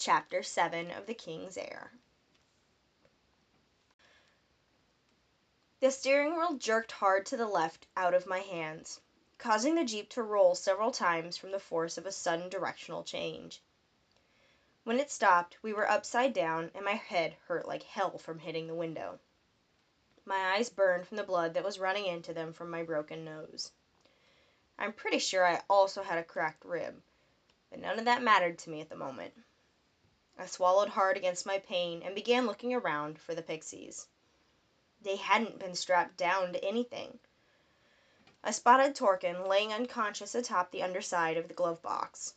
Chapter 7 of The King's Heir. The steering wheel jerked hard to the left out of my hands, causing the Jeep to roll several times from the force of a sudden directional change. When it stopped, we were upside down, and my head hurt like hell from hitting the window. My eyes burned from the blood that was running into them from my broken nose. I'm pretty sure I also had a cracked rib but none of that mattered to me at the moment. I swallowed hard against my pain and began looking around for the pixies. They hadn't been strapped down to anything. I spotted Torkin laying unconscious atop the underside of the glove box.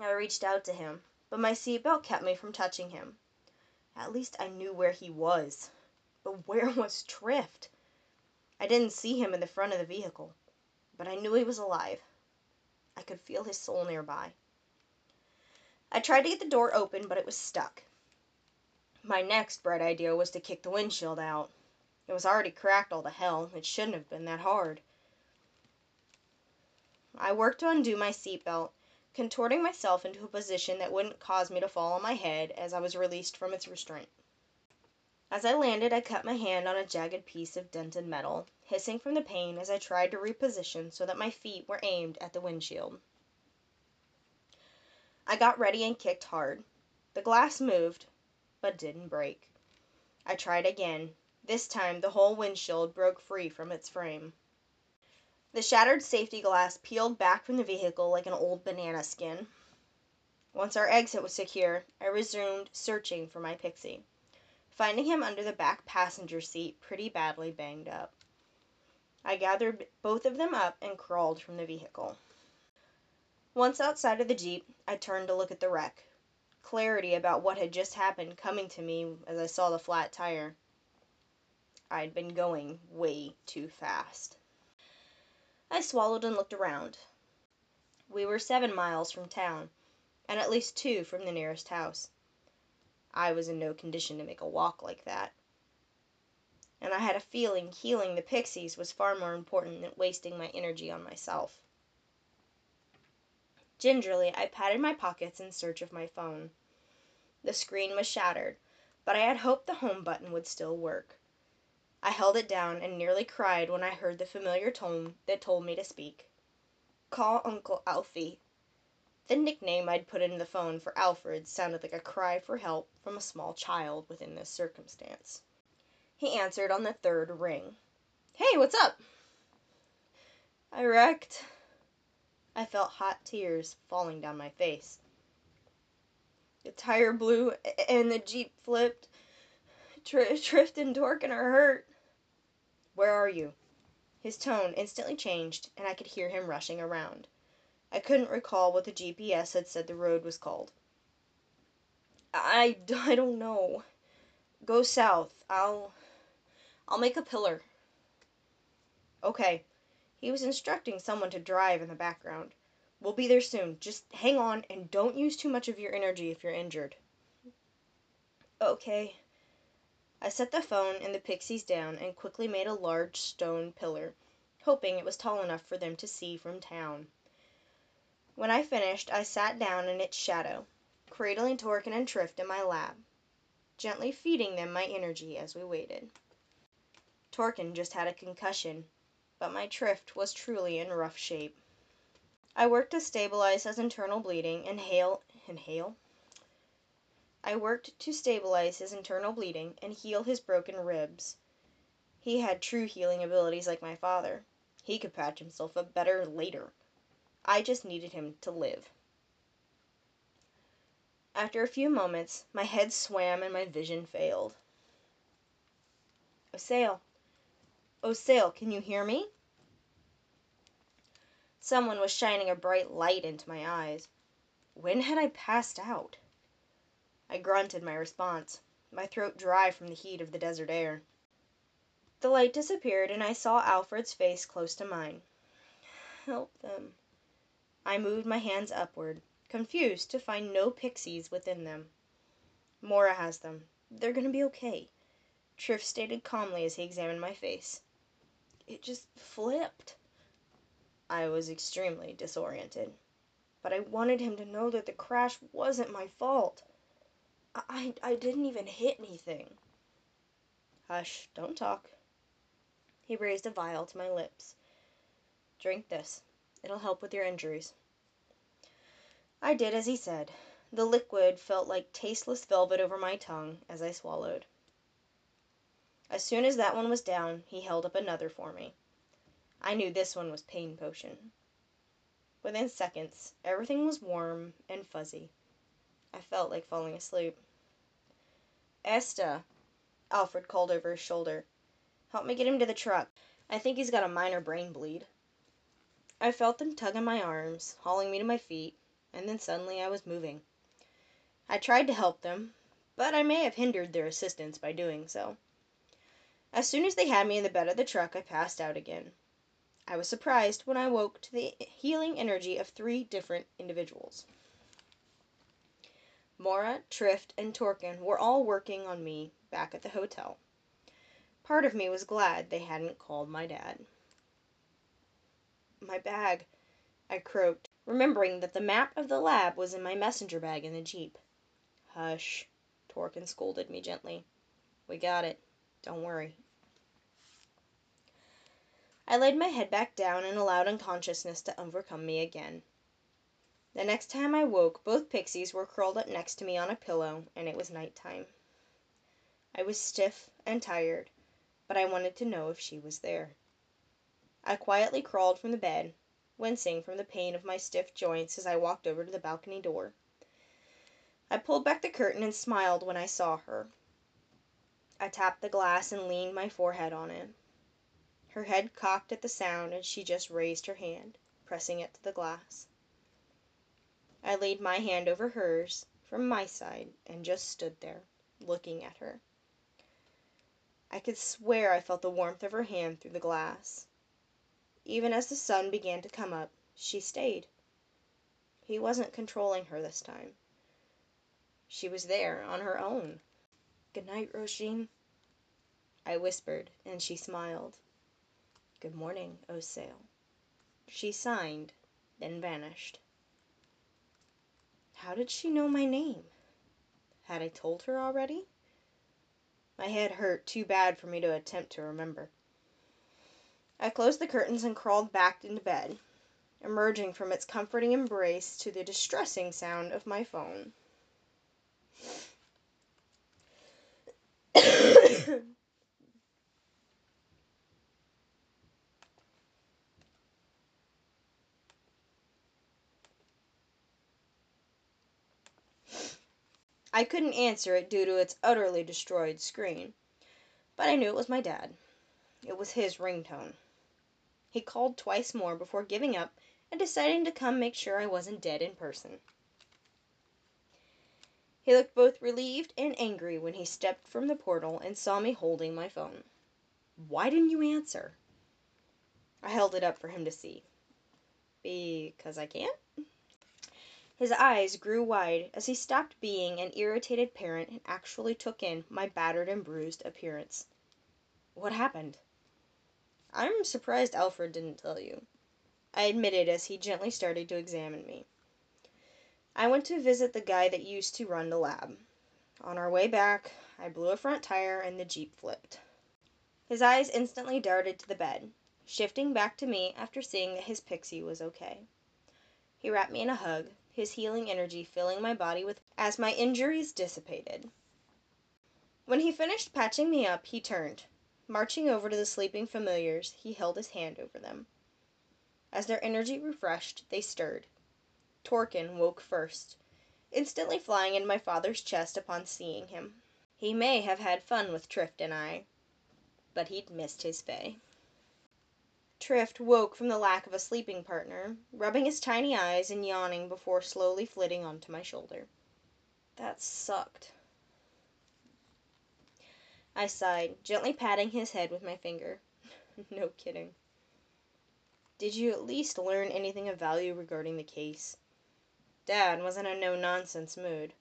I reached out to him, but my seatbelt kept me from touching him. At least I knew where he was. But where was Trift? I didn't see him in the front of the vehicle, but I knew he was alive. I could feel his soul nearby. I tried to get the door open, but it was stuck. My next bright idea was to kick the windshield out. It was already cracked all to hell. It shouldn't have been that hard. I worked to undo my seatbelt, contorting myself into a position that wouldn't cause me to fall on my head as I was released from its restraint. As I landed, I cut my hand on a jagged piece of dented metal, hissing from the pain as I tried to reposition so that my feet were aimed at the windshield. I got ready and kicked hard. The glass moved, but didn't break. I tried again. This time the whole windshield broke free from its frame. The shattered safety glass peeled back from the vehicle like an old banana skin. Once our exit was secure, I resumed searching for my pixie finding him under the back passenger seat pretty badly banged up. I gathered both of them up and crawled from the vehicle. Once outside of the Jeep, I turned to look at the wreck, clarity about what had just happened coming to me as I saw the flat tire. I'd been going way too fast. I swallowed and looked around. We were seven miles from town, and at least two from the nearest house. I was in no condition to make a walk like that. And I had a feeling healing the pixies was far more important than wasting my energy on myself. Gingerly, I patted my pockets in search of my phone. The screen was shattered, but I had hoped the home button would still work. I held it down and nearly cried when I heard the familiar tone that told me to speak. Call Uncle Alfie. The nickname I'd put in the phone for Alfred sounded like a cry for help from a small child within this circumstance. He answered on the third ring. Hey, what's up? I wrecked. I felt hot tears falling down my face. The tire blew and the Jeep flipped. Tr- Trift and Torkin are hurt. Where are you? His tone instantly changed, and I could hear him rushing around. I couldn't recall what the GPS had said the road was called. I, I don't know. Go south. I'll I'll make a pillar. Okay. He was instructing someone to drive in the background. We'll be there soon. Just hang on and don't use too much of your energy if you're injured. Okay. I set the phone and the pixies down and quickly made a large stone pillar, hoping it was tall enough for them to see from town. When I finished, I sat down in its shadow, cradling Torkin and Trift in my lap, gently feeding them my energy as we waited. Torkin just had a concussion, but my Trift was truly in rough shape. I worked to stabilize his internal bleeding and hail inhale. I worked to stabilize his internal bleeding and heal his broken ribs. He had true healing abilities like my father. He could patch himself up better later. I just needed him to live. After a few moments, my head swam and my vision failed. Osael. Osael, can you hear me? Someone was shining a bright light into my eyes. When had I passed out? I grunted my response, my throat dry from the heat of the desert air. The light disappeared and I saw Alfred's face close to mine. Help them. I moved my hands upward, confused to find no pixies within them. Mora has them. They're gonna be okay, Triff stated calmly as he examined my face. It just flipped. I was extremely disoriented. but I wanted him to know that the crash wasn't my fault. I, I didn't even hit anything. Hush, don't talk. He raised a vial to my lips. Drink this. It'll help with your injuries. I did as he said. The liquid felt like tasteless velvet over my tongue as I swallowed. As soon as that one was down, he held up another for me. I knew this one was pain potion. Within seconds, everything was warm and fuzzy. I felt like falling asleep. Esta, Alfred called over his shoulder. Help me get him to the truck. I think he's got a minor brain bleed. I felt them tug on my arms, hauling me to my feet, and then suddenly I was moving. I tried to help them, but I may have hindered their assistance by doing so. As soon as they had me in the bed of the truck, I passed out again. I was surprised when I woke to the healing energy of three different individuals. Mora, Trift, and Torkin were all working on me back at the hotel. Part of me was glad they hadn't called my dad. My bag, I croaked, remembering that the map of the lab was in my messenger bag in the Jeep. Hush, Torkin scolded me gently. We got it. Don't worry. I laid my head back down and allowed unconsciousness to overcome me again. The next time I woke, both pixies were curled up next to me on a pillow, and it was night time. I was stiff and tired, but I wanted to know if she was there. I quietly crawled from the bed, wincing from the pain of my stiff joints as I walked over to the balcony door. I pulled back the curtain and smiled when I saw her. I tapped the glass and leaned my forehead on it. Her head cocked at the sound, and she just raised her hand, pressing it to the glass. I laid my hand over hers from my side and just stood there, looking at her. I could swear I felt the warmth of her hand through the glass. Even as the sun began to come up, she stayed. He wasn't controlling her this time. She was there on her own. Good night, Roisin, I whispered, and she smiled. Good morning, Osael. She signed, then vanished. How did she know my name? Had I told her already? My head hurt too bad for me to attempt to remember. I closed the curtains and crawled back into bed, emerging from its comforting embrace to the distressing sound of my phone. I couldn't answer it due to its utterly destroyed screen, but I knew it was my dad. It was his ringtone. He called twice more before giving up and deciding to come make sure I wasn't dead in person. He looked both relieved and angry when he stepped from the portal and saw me holding my phone. Why didn't you answer? I held it up for him to see. Because I can't? His eyes grew wide as he stopped being an irritated parent and actually took in my battered and bruised appearance. What happened? I'm surprised Alfred didn't tell you, I admitted as he gently started to examine me. I went to visit the guy that used to run the lab. On our way back, I blew a front tire and the Jeep flipped. His eyes instantly darted to the bed, shifting back to me after seeing that his pixie was okay. He wrapped me in a hug, his healing energy filling my body with as my injuries dissipated. When he finished patching me up, he turned. Marching over to the sleeping familiars, he held his hand over them. As their energy refreshed, they stirred. Torkin woke first, instantly flying into my father's chest upon seeing him. He may have had fun with Trift and I, but he'd missed his Fae. Trift woke from the lack of a sleeping partner, rubbing his tiny eyes and yawning before slowly flitting onto my shoulder. That sucked. I sighed, gently patting his head with my finger. no kidding. Did you at least learn anything of value regarding the case? Dad was in a no nonsense mood.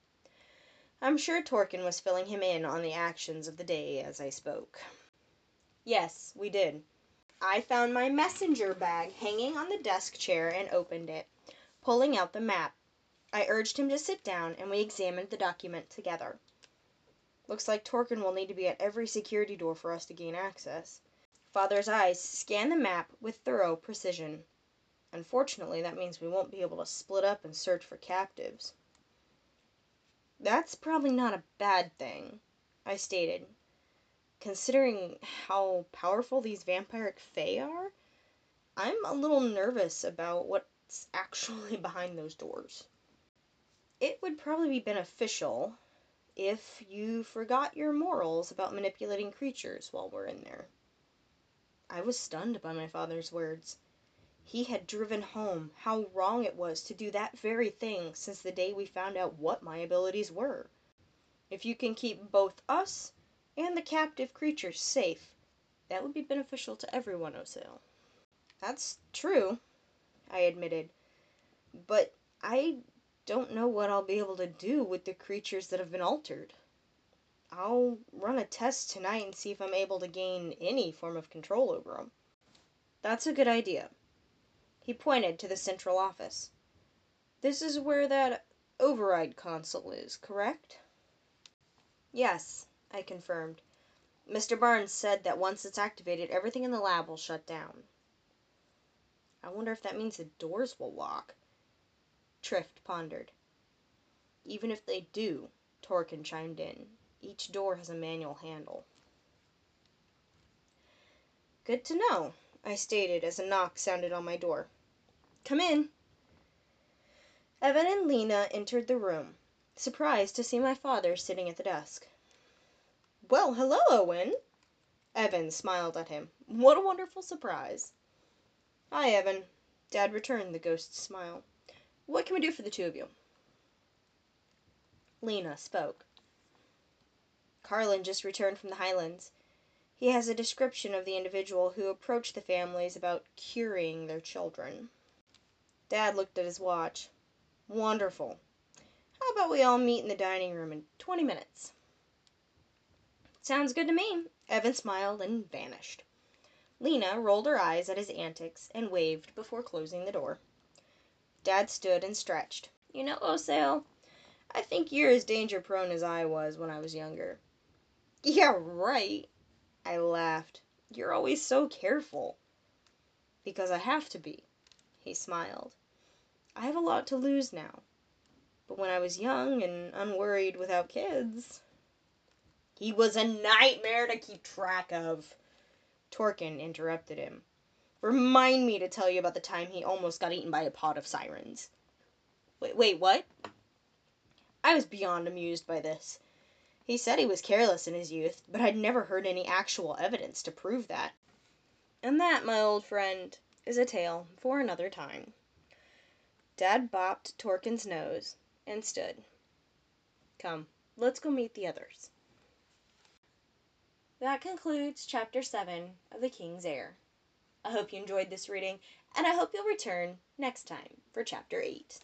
I'm sure Torkin was filling him in on the actions of the day as I spoke. Yes, we did. I found my messenger bag hanging on the desk chair and opened it. Pulling out the map, I urged him to sit down and we examined the document together. Looks like Torkin will need to be at every security door for us to gain access. Father's eyes scanned the map with thorough precision. Unfortunately, that means we won't be able to split up and search for captives. That's probably not a bad thing, I stated. Considering how powerful these vampiric fae are, I'm a little nervous about what's actually behind those doors. It would probably be beneficial if you forgot your morals about manipulating creatures while we're in there. I was stunned by my father's words. He had driven home how wrong it was to do that very thing since the day we found out what my abilities were. If you can keep both us and the captive creatures safe, that would be beneficial to everyone, Osael. That's true, I admitted. But I don't know what I'll be able to do with the creatures that have been altered. I'll run a test tonight and see if I'm able to gain any form of control over them. That's a good idea. He pointed to the central office. This is where that override console is, correct? Yes, I confirmed. Mr. Barnes said that once it's activated, everything in the lab will shut down. I wonder if that means the doors will lock. Trift pondered. Even if they do, Torkin chimed in. Each door has a manual handle. Good to know, I stated as a knock sounded on my door. Come in. Evan and Lena entered the room, surprised to see my father sitting at the desk. Well, hello, Owen. Evan smiled at him. What a wonderful surprise. Hi, Evan. Dad returned the ghost's smile. What can we do for the two of you? Lena spoke. Carlin just returned from the Highlands. He has a description of the individual who approached the families about curing their children. Dad looked at his watch. Wonderful. How about we all meet in the dining room in 20 minutes? Sounds good to me. Evan smiled and vanished. Lena rolled her eyes at his antics and waved before closing the door. Dad stood and stretched. You know, Osael, I think you're as danger prone as I was when I was younger. Yeah, right. I laughed. You're always so careful. Because I have to be. He smiled. I have a lot to lose now. But when I was young and unworried without kids. He was a nightmare to keep track of. Torkin interrupted him. Remind me to tell you about the time he almost got eaten by a pod of sirens. Wait, wait, what? I was beyond amused by this. He said he was careless in his youth, but I'd never heard any actual evidence to prove that. And that, my old friend, is a tale for another time. Dad bopped Torkin's nose and stood. Come, let's go meet the others. That concludes Chapter 7 of The King's Heir. I hope you enjoyed this reading, and I hope you'll return next time for Chapter 8.